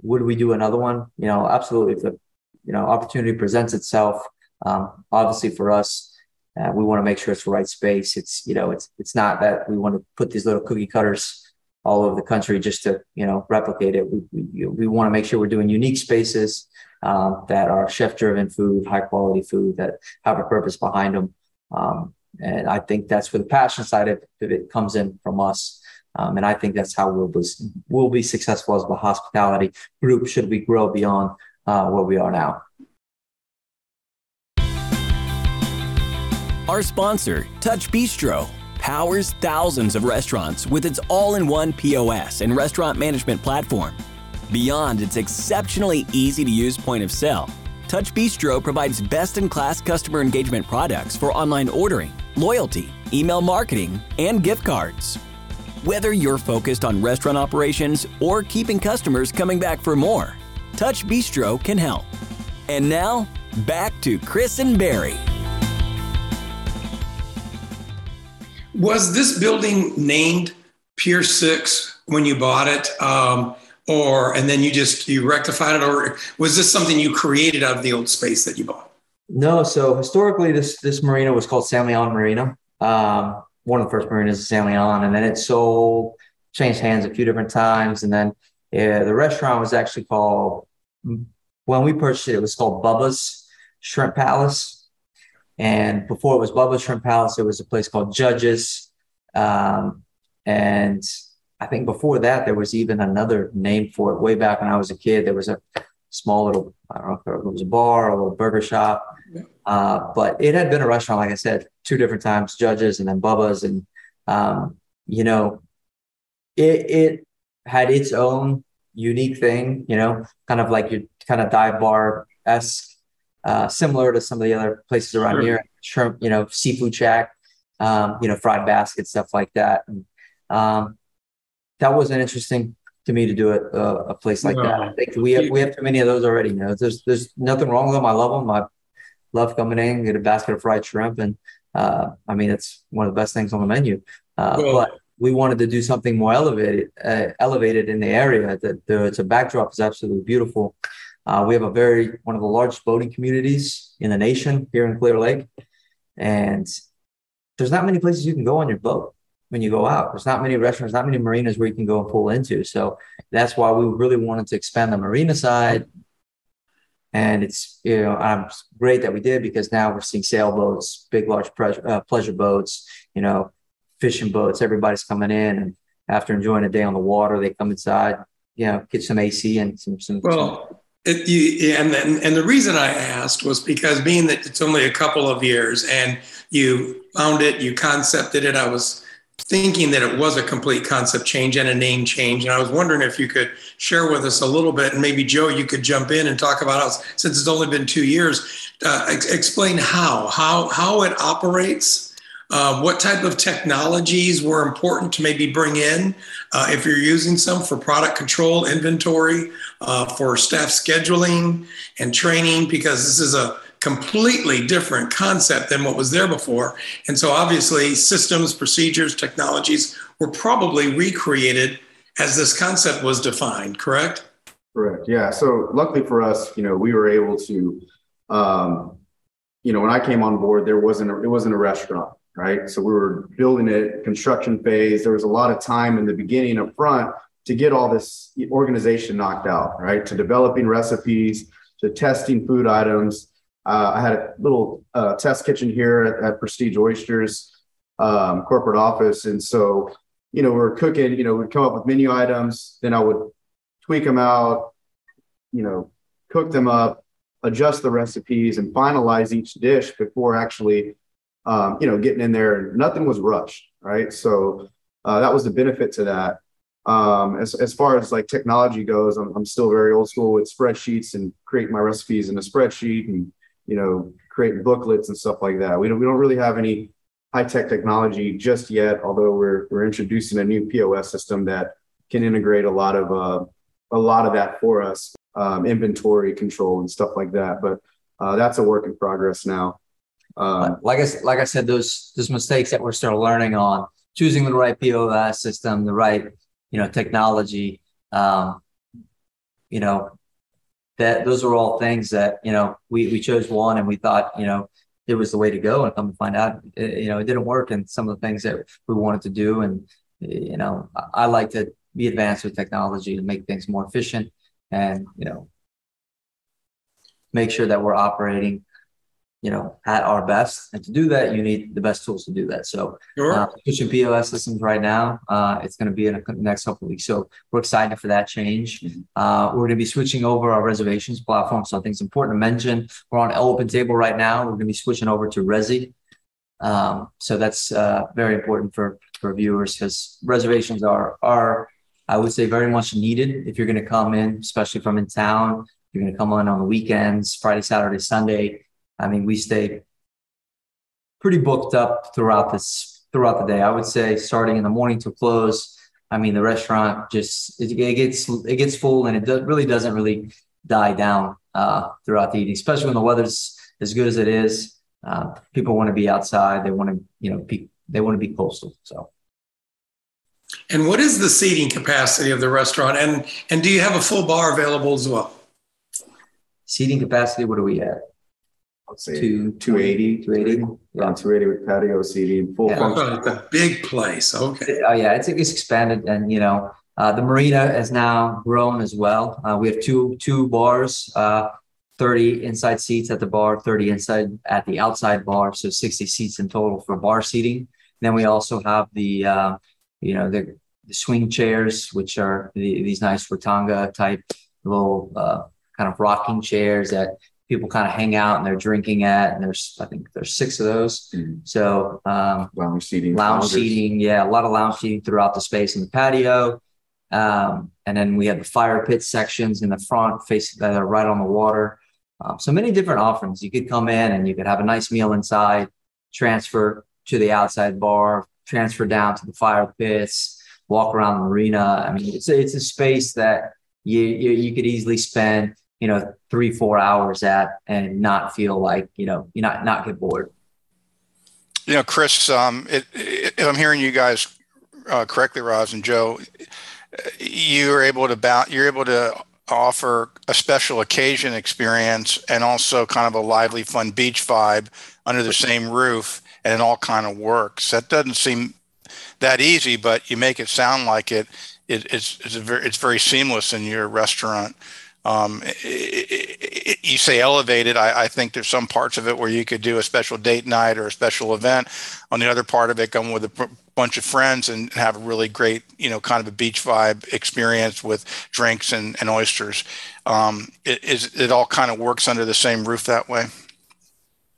would we do another one? You know absolutely. If the you know opportunity presents itself um, obviously for us uh, we want to make sure it's the right space. It's you know it's it's not that we want to put these little cookie cutters all over the country just to you know replicate it. We, we, we want to make sure we're doing unique spaces um, that are chef driven food high quality food that have a purpose behind them. Um, and I think that's where the passion side of it comes in from us. Um, and I think that's how we'll be, we'll be successful as a hospitality group should we grow beyond uh, where we are now. Our sponsor, Touch Bistro, powers thousands of restaurants with its all in one POS and restaurant management platform. Beyond its exceptionally easy to use point of sale, Touch Bistro provides best in class customer engagement products for online ordering, loyalty, email marketing, and gift cards. Whether you're focused on restaurant operations or keeping customers coming back for more, Touch Bistro can help. And now, back to Chris and Barry. Was this building named Pier 6 when you bought it? Um, or and then you just you rectified it or was this something you created out of the old space that you bought? No so historically this this marina was called san leon marina. Um, one of the first marinas is san leon and then it sold changed hands a few different times and then yeah, the restaurant was actually called when we purchased it it was called bubba's shrimp palace. And before it was bubba's shrimp palace it was a place called judges. Um, and I think before that, there was even another name for it. Way back when I was a kid, there was a small little, I don't know if it was a bar or a little burger shop. Uh, but it had been a restaurant, like I said, two different times, Judges and then Bubba's. And, um, you know, it, it had its own unique thing, you know, kind of like your kind of dive bar esque, uh, similar to some of the other places around sure. here, shrimp, you know, seafood shack, um, you know, fried basket, stuff like that. And, um, that wasn't interesting to me to do it uh, a place like no. that. I think we have we have too many of those already. You know, there's there's nothing wrong with them. I love them. I love coming in, get a basket of fried shrimp, and uh, I mean it's one of the best things on the menu. Uh, well, but we wanted to do something more elevated, uh, elevated in the area. That the, the backdrop is absolutely beautiful. Uh, we have a very one of the largest boating communities in the nation here in Clear Lake, and there's not many places you can go on your boat when you go out. There's not many restaurants, not many marinas where you can go and pull into. So that's why we really wanted to expand the marina side. And it's you know I'm great that we did because now we're seeing sailboats, big large pleasure, uh, pleasure boats, you know, fishing boats. Everybody's coming in, and after enjoying a day on the water, they come inside, you know, get some AC and some some. Well, it, you, and then, and the reason I asked was because being that it's only a couple of years and you found it, you concepted it. I was thinking that it was a complete concept change and a name change. And I was wondering if you could share with us a little bit, and maybe Joe, you could jump in and talk about how, since it's only been two years, uh, ex- explain how, how, how it operates. Uh, what type of technologies were important to maybe bring in uh, if you're using some for product control, inventory, uh, for staff scheduling and training, because this is a completely different concept than what was there before. And so obviously systems, procedures, technologies were probably recreated as this concept was defined, correct? Correct. Yeah. So luckily for us, you know, we were able to, um, you know, when I came on board, there wasn't a, it wasn't a restaurant, right? So we were building it, construction phase. There was a lot of time in the beginning up front to get all this organization knocked out, right? To developing recipes, to testing food items, uh, I had a little uh, test kitchen here at, at Prestige Oysters um, corporate office, and so you know we're cooking. You know, we'd come up with menu items, then I would tweak them out, you know, cook them up, adjust the recipes, and finalize each dish before actually, um, you know, getting in there. Nothing was rushed, right? So uh, that was the benefit to that. Um, as, as far as like technology goes, I'm, I'm still very old school with spreadsheets and create my recipes in a spreadsheet and you know, creating booklets and stuff like that. We don't we don't really have any high tech technology just yet, although we're we're introducing a new POS system that can integrate a lot of uh, a lot of that for us, um, inventory control and stuff like that. But uh, that's a work in progress now. Um, like I like I said, those those mistakes that we're still learning on choosing the right POS system, the right you know technology. Um, you know, that those are all things that you know we we chose one and we thought you know it was the way to go. And come to find out it, you know it didn't work and some of the things that we wanted to do. And eh, you know I, I like to be advanced with technology to make things more efficient and you know make sure that we're operating you know, at our best. And to do that, you need the best tools to do that. So, sure. uh, switching POS systems right now, uh, it's going to be in the next couple of weeks. So, we're excited for that change. Mm-hmm. Uh, we're going to be switching over our reservations platform. So, I think it's important to mention we're on Open Table right now. We're going to be switching over to Resy. Um, so that's uh, very important for for viewers because reservations are are I would say very much needed if you're going to come in, especially from in town. You're going to come on on the weekends, Friday, Saturday, Sunday I mean, we stay pretty booked up throughout this throughout the day. I would say starting in the morning to close. I mean, the restaurant just it, it gets it gets full and it do, really doesn't really die down uh, throughout the evening, especially when the weather's as good as it is. Uh, people want to be outside. They want to you know be, they want to be coastal. So. And what is the seating capacity of the restaurant? And and do you have a full bar available as well? Seating capacity, what are we at? Let's say two, 280, 280, yeah. 280 with patio seating, full yeah. function. It's a big place. Okay. Oh yeah, it's, it's expanded, and you know, uh, the marina has now grown as well. Uh, we have two two bars, uh, 30 inside seats at the bar, 30 inside at the outside bar, so 60 seats in total for bar seating. Then we also have the, uh, you know, the, the, swing chairs, which are the, these nice rotanga type little uh, kind of rocking chairs that people kind of hang out and they're drinking at, and there's I think there's six of those. Mm-hmm. So um, lounge seating, lounge loungers. seating, yeah, a lot of lounge seating throughout the space in the patio. Um, and then we have the fire pit sections in the front, facing that are right on the water. Um, so many different offerings. You could come in and you could have a nice meal inside, transfer to the outside bar, transfer down to the fire pits, walk around the marina. I mean, it's a, it's a space that you, you, you could easily spend you know, three, four hours at and not feel like, you know, you not not get bored. You know, Chris, um, it, it, if I'm hearing you guys uh, correctly, Raz and Joe, you're able to bounce, you're able to offer a special occasion experience and also kind of a lively, fun beach vibe under the same roof, and it all kind of works. That doesn't seem that easy, but you make it sound like it. it it's it's very it's very seamless in your restaurant. Um, it, it, you say elevated. I, I, think there's some parts of it where you could do a special date night or a special event. On the other part of it, come with a bunch of friends and have a really great, you know, kind of a beach vibe experience with drinks and, and oysters. Um, it, is, it all kind of works under the same roof that way?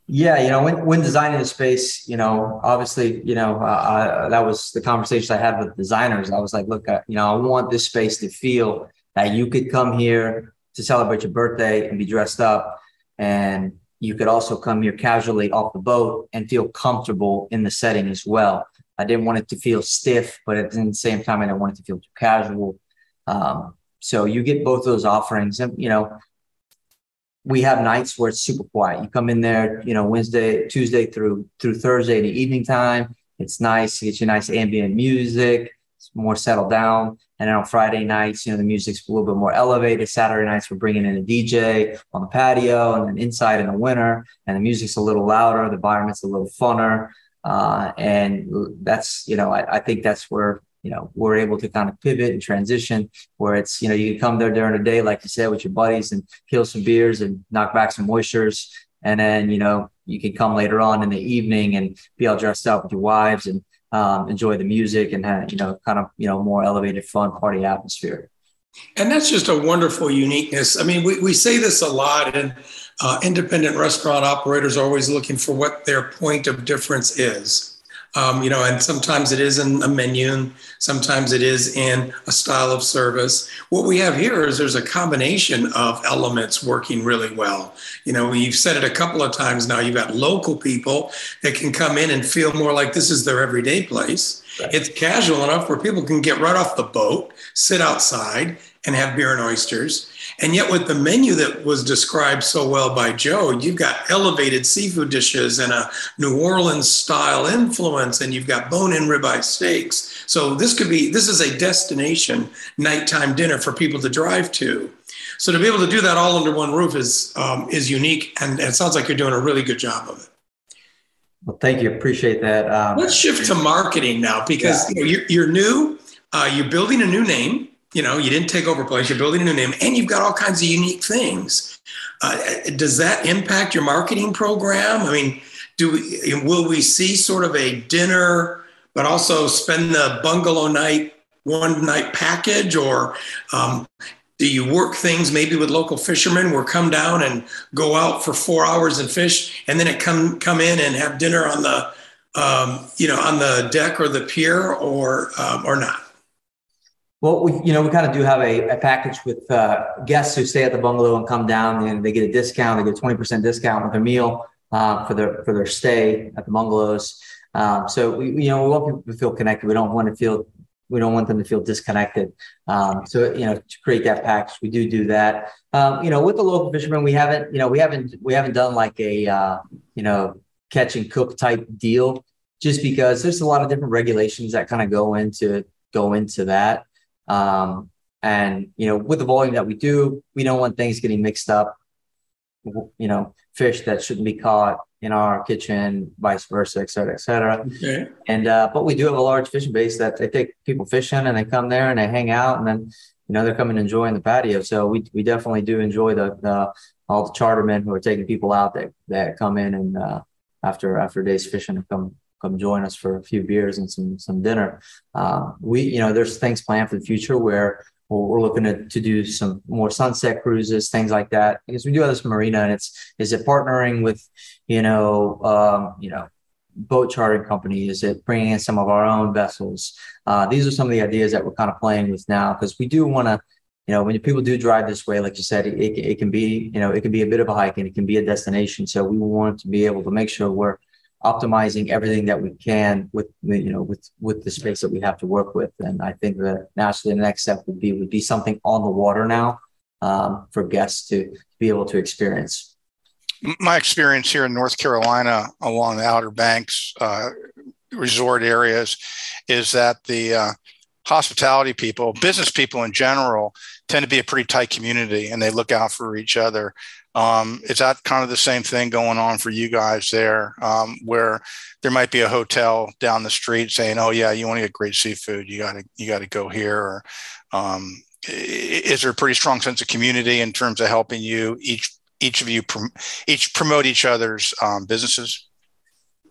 Yeah, you know, when, when designing a space, you know, obviously, you know, uh, that was the conversation I had with designers. I was like, look, I, you know, I want this space to feel that you could come here to celebrate your birthday and be dressed up, and you could also come here casually off the boat and feel comfortable in the setting as well. I didn't want it to feel stiff, but at the same time, I didn't want it to feel too casual. Um, so you get both those offerings, and you know, we have nights where it's super quiet. You come in there, you know, Wednesday, Tuesday through through Thursday in the evening time. It's nice. It gets you nice ambient music. It's more settled down. And then on Friday nights, you know, the music's a little bit more elevated. Saturday nights, we're bringing in a DJ on the patio and then inside in the winter. And the music's a little louder. The environment's a little funner. Uh, and that's, you know, I, I think that's where, you know, we're able to kind of pivot and transition where it's, you know, you can come there during the day, like you said, with your buddies and kill some beers and knock back some moistures. And then, you know, you can come later on in the evening and be all dressed up with your wives and um, enjoy the music and have, you know, kind of, you know, more elevated fun party atmosphere. And that's just a wonderful uniqueness. I mean, we, we say this a lot, and uh, independent restaurant operators are always looking for what their point of difference is. Um, you know, and sometimes it is in a menu, and sometimes it is in a style of service. What we have here is there's a combination of elements working really well. You know, you've said it a couple of times now. You've got local people that can come in and feel more like this is their everyday place. Right. It's casual enough where people can get right off the boat, sit outside, and have beer and oysters. And yet, with the menu that was described so well by Joe, you've got elevated seafood dishes and a New Orleans style influence, and you've got bone in ribeye steaks. So, this could be this is a destination nighttime dinner for people to drive to. So, to be able to do that all under one roof is um, is unique, and it sounds like you're doing a really good job of it. Well, thank you. Appreciate that. Um, Let's shift to marketing now because yeah. you know, you're, you're, new. Uh, you're building a new name you know you didn't take over place you're building a new name and you've got all kinds of unique things uh, does that impact your marketing program i mean do we, will we see sort of a dinner but also spend the bungalow night one night package or um, do you work things maybe with local fishermen where come down and go out for four hours and fish and then it come come in and have dinner on the um, you know on the deck or the pier or um, or not well, we, you know, we kind of do have a, a package with uh, guests who stay at the bungalow and come down, and they get a discount. They get twenty percent discount with their meal uh, for their for their stay at the bungalows. Um, so we, you know, we want people to feel connected. We don't want to feel we don't want them to feel disconnected. Um, so you know, to create that package, we do do that. Um, you know, with the local fishermen, we haven't you know we haven't we haven't done like a uh, you know catch and cook type deal, just because there's a lot of different regulations that kind of go into go into that. Um, and you know, with the volume that we do, we don't want things getting mixed up. You know, fish that shouldn't be caught in our kitchen, vice versa, et cetera, et cetera. Okay. And uh, but we do have a large fishing base that they take people fishing and they come there and they hang out and then you know they're coming enjoying the patio. So we we definitely do enjoy the the all the chartermen who are taking people out that that come in and uh, after after days fishing and come come join us for a few beers and some some dinner. Uh, we, you know, there's things planned for the future where we're looking to, to do some more sunset cruises, things like that. Because we do have this marina, and it's is it partnering with, you know, um, you know, boat chartering company? Is it bringing in some of our own vessels? Uh, these are some of the ideas that we're kind of playing with now because we do want to you know, when people do drive this way, like you said, it, it, can be, you know, it can be a bit of a hike and it can be a destination. So we want to be able to make sure we're optimizing everything that we can with you know with with the space that we have to work with. And i think that naturally the next step would be would be something on the water now um, for guests to be able to experience. My experience here in north carolina along the outer banks uh, resort areas is that the uh, hospitality people business people in general tend to be a pretty tight community and they look out for each other. Um, is that kind of the same thing going on for you guys there, um, where there might be a hotel down the street saying, "Oh yeah, you want to get great seafood, you got to you got to go here," or um, is there a pretty strong sense of community in terms of helping you each each of you prom- each promote each other's um, businesses?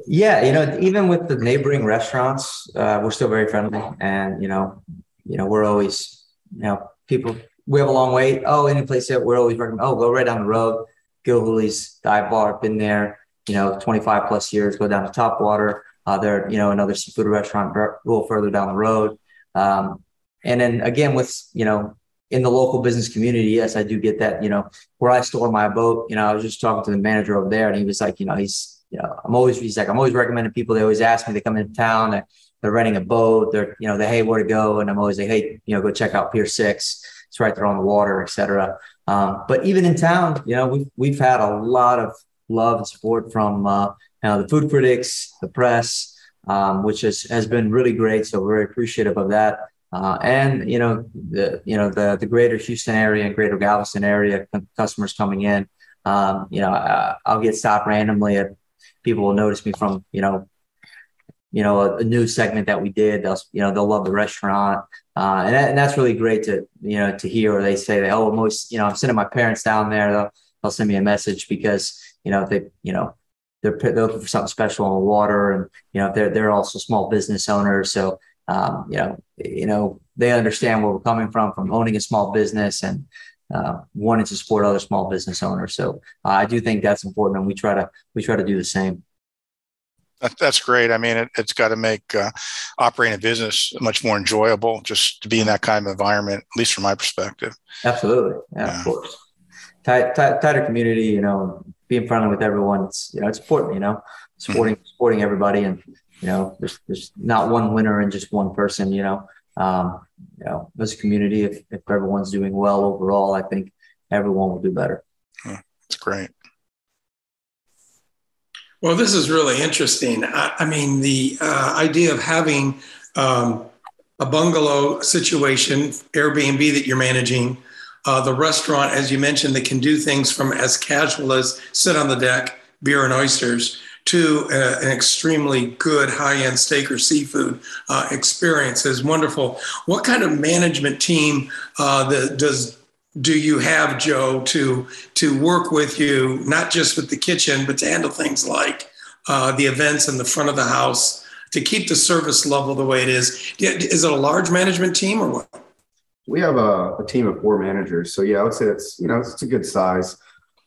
Yeah, you know, even with the neighboring restaurants, uh, we're still very friendly, and you know, you know, we're always, you know, people. We have a long wait. Oh, any place that we're always recommend. Oh, go right down the road. Gilhooley's Dive Bar, been there. You know, 25 plus years. Go down to Topwater. Uh, they're you know another seafood restaurant a little further down the road. Um, and then again, with you know in the local business community, yes, I do get that. You know, where I store my boat. You know, I was just talking to the manager over there, and he was like, you know, he's you know, I'm always he's like, I'm always recommending people. They always ask me. They come into town. They're renting a boat. They're you know, they hey, where to go? And I'm always like, hey, you know, go check out Pier Six. It's right there on the water, etc. Um, but even in town, you know, we've we've had a lot of love and support from uh, you know the food critics, the press, um, which has has been really great. So we're very appreciative of that. Uh, and you know the you know the the greater Houston area and greater Galveston area customers coming in. Um, you know, I'll get stopped randomly. At, people will notice me from you know, you know a, a news segment that we did. They'll you know they'll love the restaurant, uh, and, that, and that's really great to you know to hear. Or they say that oh, most you know I'm sending my parents down there. They'll they'll send me a message because you know they you know they're, they're looking for something special on water, and you know they're they're also small business owners, so um, you know, you know, they understand where we're coming from, from owning a small business and uh, wanting to support other small business owners. So uh, I do think that's important, and we try to we try to do the same. That's great. I mean, it, has got to make uh, operating a business much more enjoyable just to be in that kind of environment, at least from my perspective. Absolutely, yeah, yeah. of course. Tight, tight, tighter community, you know, being friendly with everyone. It's you know, it's important. You know, supporting mm-hmm. supporting everybody and you know, there's there's not one winner and just one person. You know, um, you know, as a community, if if everyone's doing well overall, I think everyone will do better. That's great. Well, this is really interesting. I, I mean, the uh, idea of having um, a bungalow situation, Airbnb that you're managing, uh, the restaurant, as you mentioned, that can do things from as casual as sit on the deck, beer and oysters, to a, an extremely good high-end steak or seafood uh, experience is wonderful. What kind of management team uh, the, does do you have, Joe, to to work with you, not just with the kitchen, but to handle things like uh, the events in the front of the house to keep the service level the way it is? Is it a large management team or what? We have a, a team of four managers, so yeah, I would say it's you know it's a good size.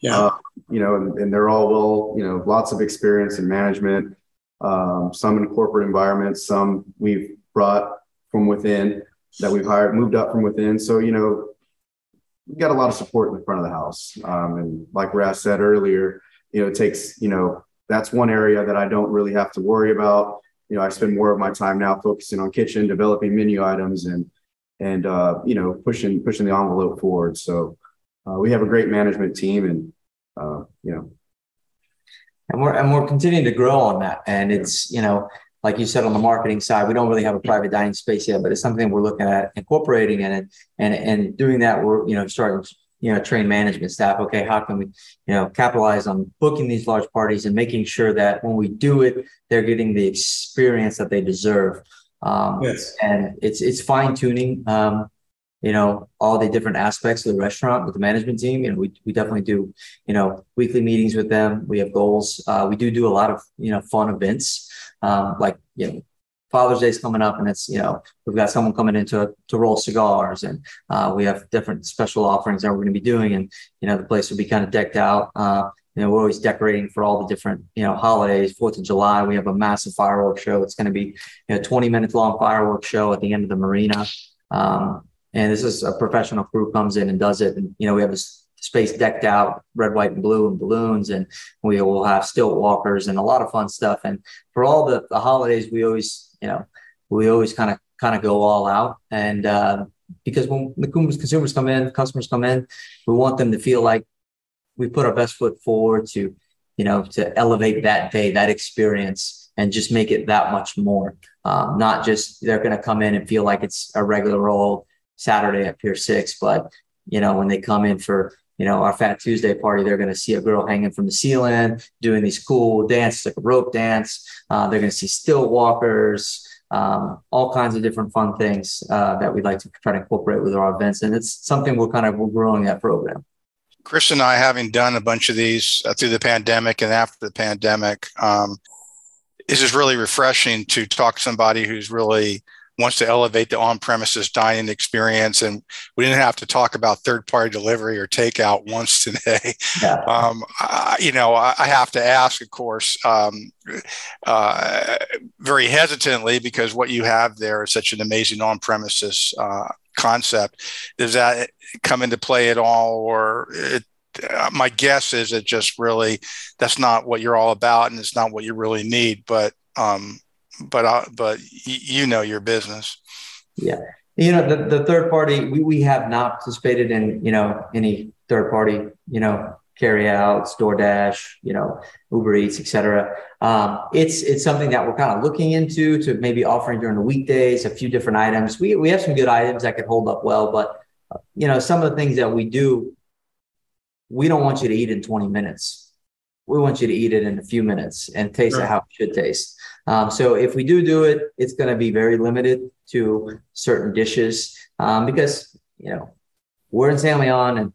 Yeah. Uh, you know, and, and, they're all well, you know, lots of experience in management, um, some in corporate environments, some we've brought from within that we've hired, moved up from within. So, you know, we got a lot of support in the front of the house. Um, and like Raz said earlier, you know, it takes, you know, that's one area that I don't really have to worry about. You know, I spend more of my time now focusing on kitchen, developing menu items and, and, uh, you know, pushing, pushing the envelope forward. So, uh, we have a great management team and uh, you know and we're and we're continuing to grow on that and it's you know like you said on the marketing side we don't really have a private dining space yet but it's something we're looking at incorporating in it and and doing that we're you know starting you know train management staff okay how can we you know capitalize on booking these large parties and making sure that when we do it they're getting the experience that they deserve um, yes. and it's it's fine tuning um, you know, all the different aspects of the restaurant with the management team. And we, we definitely do, you know, weekly meetings with them. We have goals. Uh, we do do a lot of, you know, fun events. Um, like, you know, Father's Day is coming up and it's, you know, we've got someone coming in to, to roll cigars and uh, we have different special offerings that we're going to be doing. And, you know, the place will be kind of decked out. Uh, you know, we're always decorating for all the different, you know, holidays. Fourth of July, we have a massive fireworks show. It's going to be, you know, 20 minutes long fireworks show at the end of the marina. Um, and this is a professional crew comes in and does it. And, you know, we have this space decked out red, white, and blue and balloons. And we will have stilt walkers and a lot of fun stuff. And for all the, the holidays, we always, you know, we always kind of, kind of go all out. And, uh, because when the consumers come in, customers come in, we want them to feel like we put our best foot forward to, you know, to elevate that day, that experience, and just make it that much more. Um, not just they're going to come in and feel like it's a regular old Saturday at Pier Six, but you know, when they come in for you know, our Fat Tuesday party, they're going to see a girl hanging from the ceiling doing these cool dances, like a rope dance. Uh, they're going to see still walkers, um, all kinds of different fun things uh, that we'd like to try to incorporate with our events. And it's something we're kind of we're growing that program. Chris and I, having done a bunch of these uh, through the pandemic and after the pandemic, um, is just really refreshing to talk to somebody who's really wants to elevate the on-premises dining experience and we didn't have to talk about third-party delivery or takeout once today yeah. um, I, you know I, I, have to ask of course um, uh, very hesitantly because what you have there is such an amazing on-premises uh, concept does that come into play at all or it, uh, my guess is it just really that's not what you're all about and it's not what you really need but um, but uh, but you know your business. Yeah, you know the, the third party. We, we have not participated in you know any third party you know carry outs, DoorDash, you know Uber Eats, etc. Um, it's it's something that we're kind of looking into to maybe offering during the weekdays a few different items. We we have some good items that could hold up well, but you know some of the things that we do, we don't want you to eat in 20 minutes. We want you to eat it in a few minutes and taste right. it how it should taste. Um, so if we do do it, it's going to be very limited to certain dishes um, because you know we're in San Leon and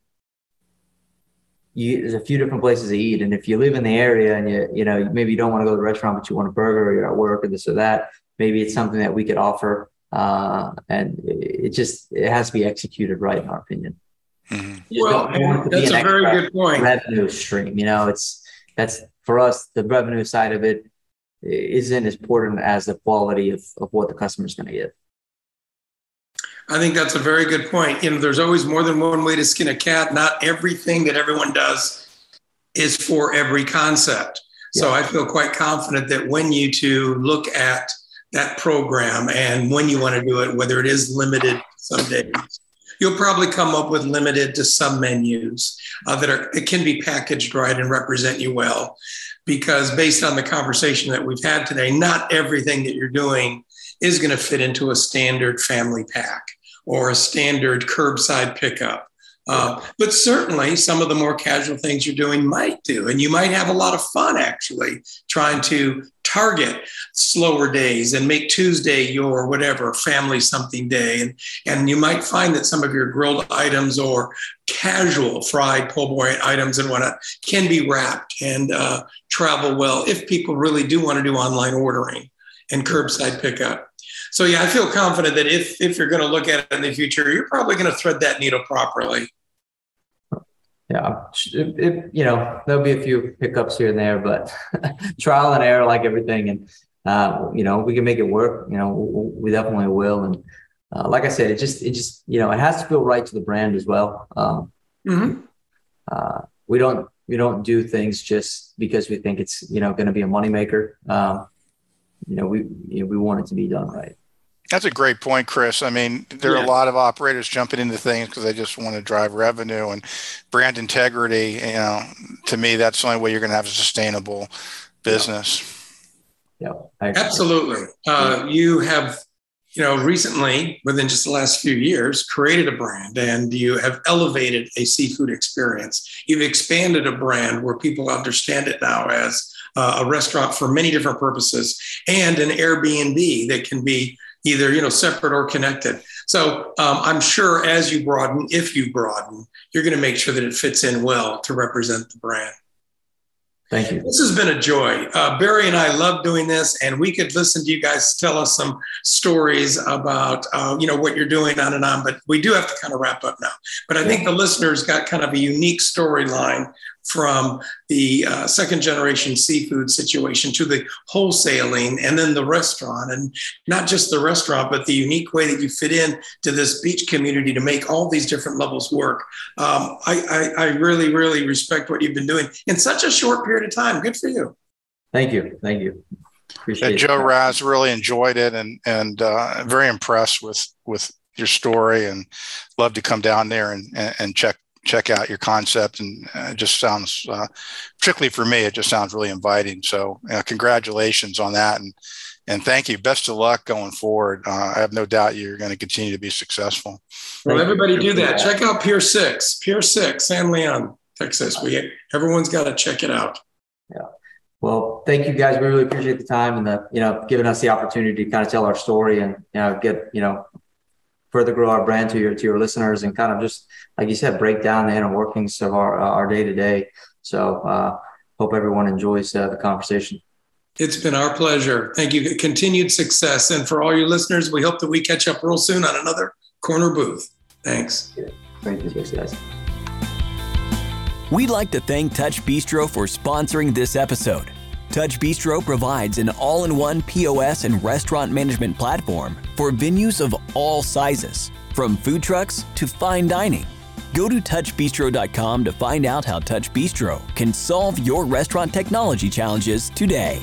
you, there's a few different places to eat. And if you live in the area and you you know maybe you don't want to go to the restaurant but you want a burger or you're at work or this or that, maybe it's something that we could offer. Uh, and it just it has to be executed right, in our opinion. Mm-hmm. Well, that's a very good point. Revenue stream, you know, it's that's for us the revenue side of it isn't as important as the quality of, of what the customer is going to get. I think that's a very good point. You know, there's always more than one way to skin a cat. Not everything that everyone does is for every concept. Yeah. So I feel quite confident that when you to look at that program and when you want to do it, whether it is limited some days, you'll probably come up with limited to some menus uh, that are it can be packaged right and represent you well because based on the conversation that we've had today, not everything that you're doing is going to fit into a standard family pack or a standard curbside pickup. Uh, but certainly, some of the more casual things you're doing might do. And you might have a lot of fun actually trying to target slower days and make Tuesday your whatever family something day. And, and you might find that some of your grilled items or casual fried po' boy items and whatnot can be wrapped and uh, travel well if people really do want to do online ordering and curbside pickup. So yeah, I feel confident that if if you're going to look at it in the future, you're probably going to thread that needle properly. Yeah, it, it, you know there'll be a few hiccups here and there, but trial and error, like everything, and uh, you know we can make it work. You know we definitely will, and uh, like I said, it just it just you know it has to feel right to the brand as well. Um, mm-hmm. uh, we don't we don't do things just because we think it's you know going to be a moneymaker. Um, you know we you know, we want it to be done right. That's a great point, Chris. I mean, there yeah. are a lot of operators jumping into things because they just want to drive revenue and brand integrity. You know, to me, that's the only way you're going to have a sustainable business. Yeah, yeah absolutely. Uh, you have, you know, recently, within just the last few years, created a brand and you have elevated a seafood experience. You've expanded a brand where people understand it now as uh, a restaurant for many different purposes and an Airbnb that can be either you know separate or connected. So um, I'm sure as you broaden, if you broaden, you're going to make sure that it fits in well to represent the brand. Thank you. This has been a joy. Uh, Barry and I love doing this, and we could listen to you guys tell us some stories about uh, you know what you're doing on and on. But we do have to kind of wrap up now. But I think the listeners got kind of a unique storyline from the uh, second generation seafood situation to the wholesaling and then the restaurant. And not just the restaurant but the unique way that you fit in to this beach community to make all these different levels work. Um, I, I, I really really respect what you've been doing in such a short period of time. Good for you. Thank you. Thank you. Appreciate and Joe that. Raz really enjoyed it and and uh, very impressed with with your story and love to come down there and and check check out your concept and uh, it just sounds uh, particularly for me it just sounds really inviting so uh, congratulations on that and And thank you. Best of luck going forward. Uh, I have no doubt you're going to continue to be successful. Well, everybody do that. Check out Pier Six, Pier Six, San Leon, Texas. We everyone's got to check it out. Yeah. Well, thank you guys. We really appreciate the time and the you know giving us the opportunity to kind of tell our story and you know get you know further grow our brand to your to your listeners and kind of just like you said break down the inner workings of our our day to day. So uh, hope everyone enjoys uh, the conversation. It's been our pleasure. Thank you. Continued success. And for all your listeners, we hope that we catch up real soon on another corner booth. Thanks. Thank you, guys. We'd like to thank Touch Bistro for sponsoring this episode. Touch Bistro provides an all in one POS and restaurant management platform for venues of all sizes, from food trucks to fine dining. Go to touchbistro.com to find out how Touch Bistro can solve your restaurant technology challenges today.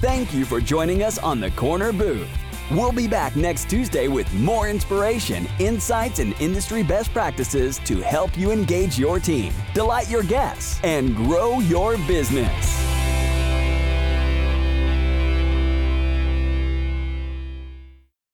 Thank you for joining us on the Corner Booth. We'll be back next Tuesday with more inspiration, insights, and industry best practices to help you engage your team, delight your guests, and grow your business.